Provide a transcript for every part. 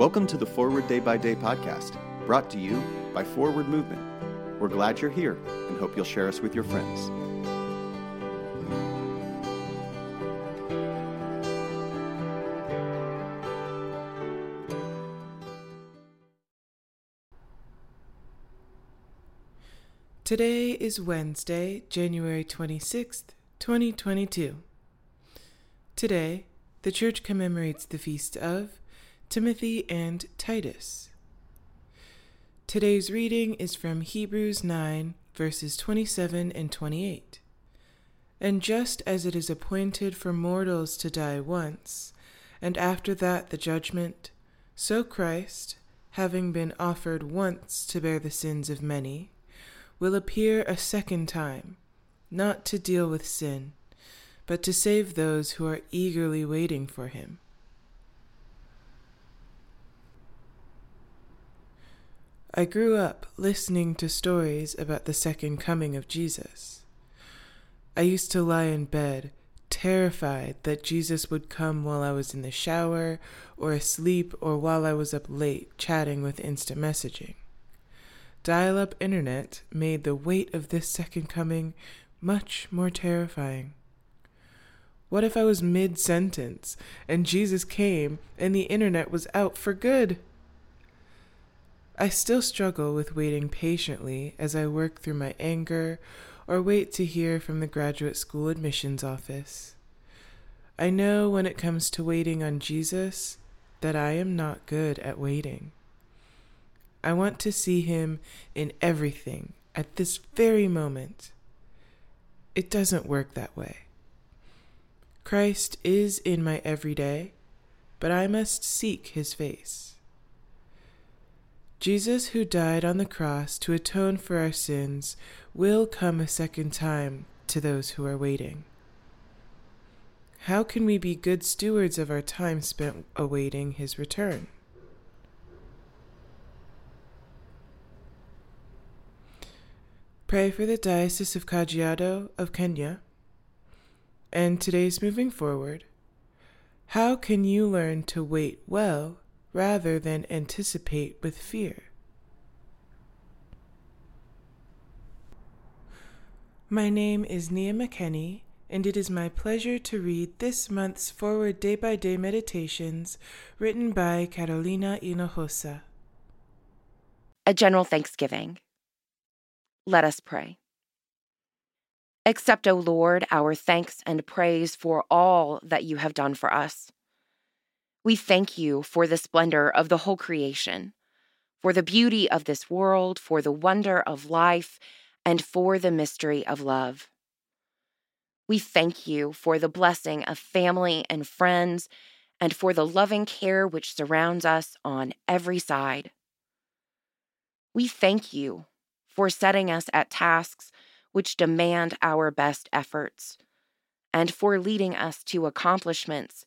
Welcome to the Forward Day by Day podcast, brought to you by Forward Movement. We're glad you're here and hope you'll share us with your friends. Today is Wednesday, January 26th, 2022. Today, the church commemorates the feast of Timothy and Titus. Today's reading is from Hebrews 9, verses 27 and 28. And just as it is appointed for mortals to die once, and after that the judgment, so Christ, having been offered once to bear the sins of many, will appear a second time, not to deal with sin, but to save those who are eagerly waiting for him. I grew up listening to stories about the second coming of Jesus. I used to lie in bed, terrified that Jesus would come while I was in the shower, or asleep, or while I was up late chatting with instant messaging. Dial up internet made the weight of this second coming much more terrifying. What if I was mid sentence and Jesus came and the internet was out for good? I still struggle with waiting patiently as I work through my anger or wait to hear from the graduate school admissions office. I know when it comes to waiting on Jesus that I am not good at waiting. I want to see him in everything at this very moment. It doesn't work that way. Christ is in my everyday, but I must seek his face. Jesus, who died on the cross to atone for our sins, will come a second time to those who are waiting. How can we be good stewards of our time spent awaiting his return? Pray for the Diocese of Kajiado of Kenya. And today's moving forward. How can you learn to wait well rather than anticipate with fear? My name is Nia McKenney, and it is my pleasure to read this month's Forward Day by Day Meditations written by Carolina Hinojosa. A general thanksgiving. Let us pray. Accept, O Lord, our thanks and praise for all that you have done for us. We thank you for the splendor of the whole creation, for the beauty of this world, for the wonder of life, and for the mystery of love. We thank you for the blessing of family and friends, and for the loving care which surrounds us on every side. We thank you for setting us at tasks which demand our best efforts, and for leading us to accomplishments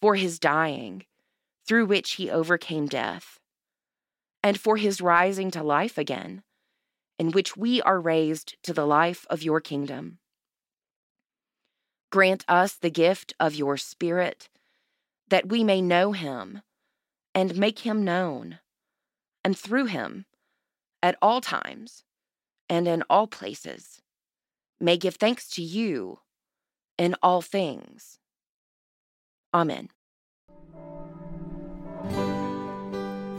for his dying, through which he overcame death, and for his rising to life again, in which we are raised to the life of your kingdom. Grant us the gift of your Spirit, that we may know him and make him known and through him, at all times and in all places, may give thanks to you in all things. Amen.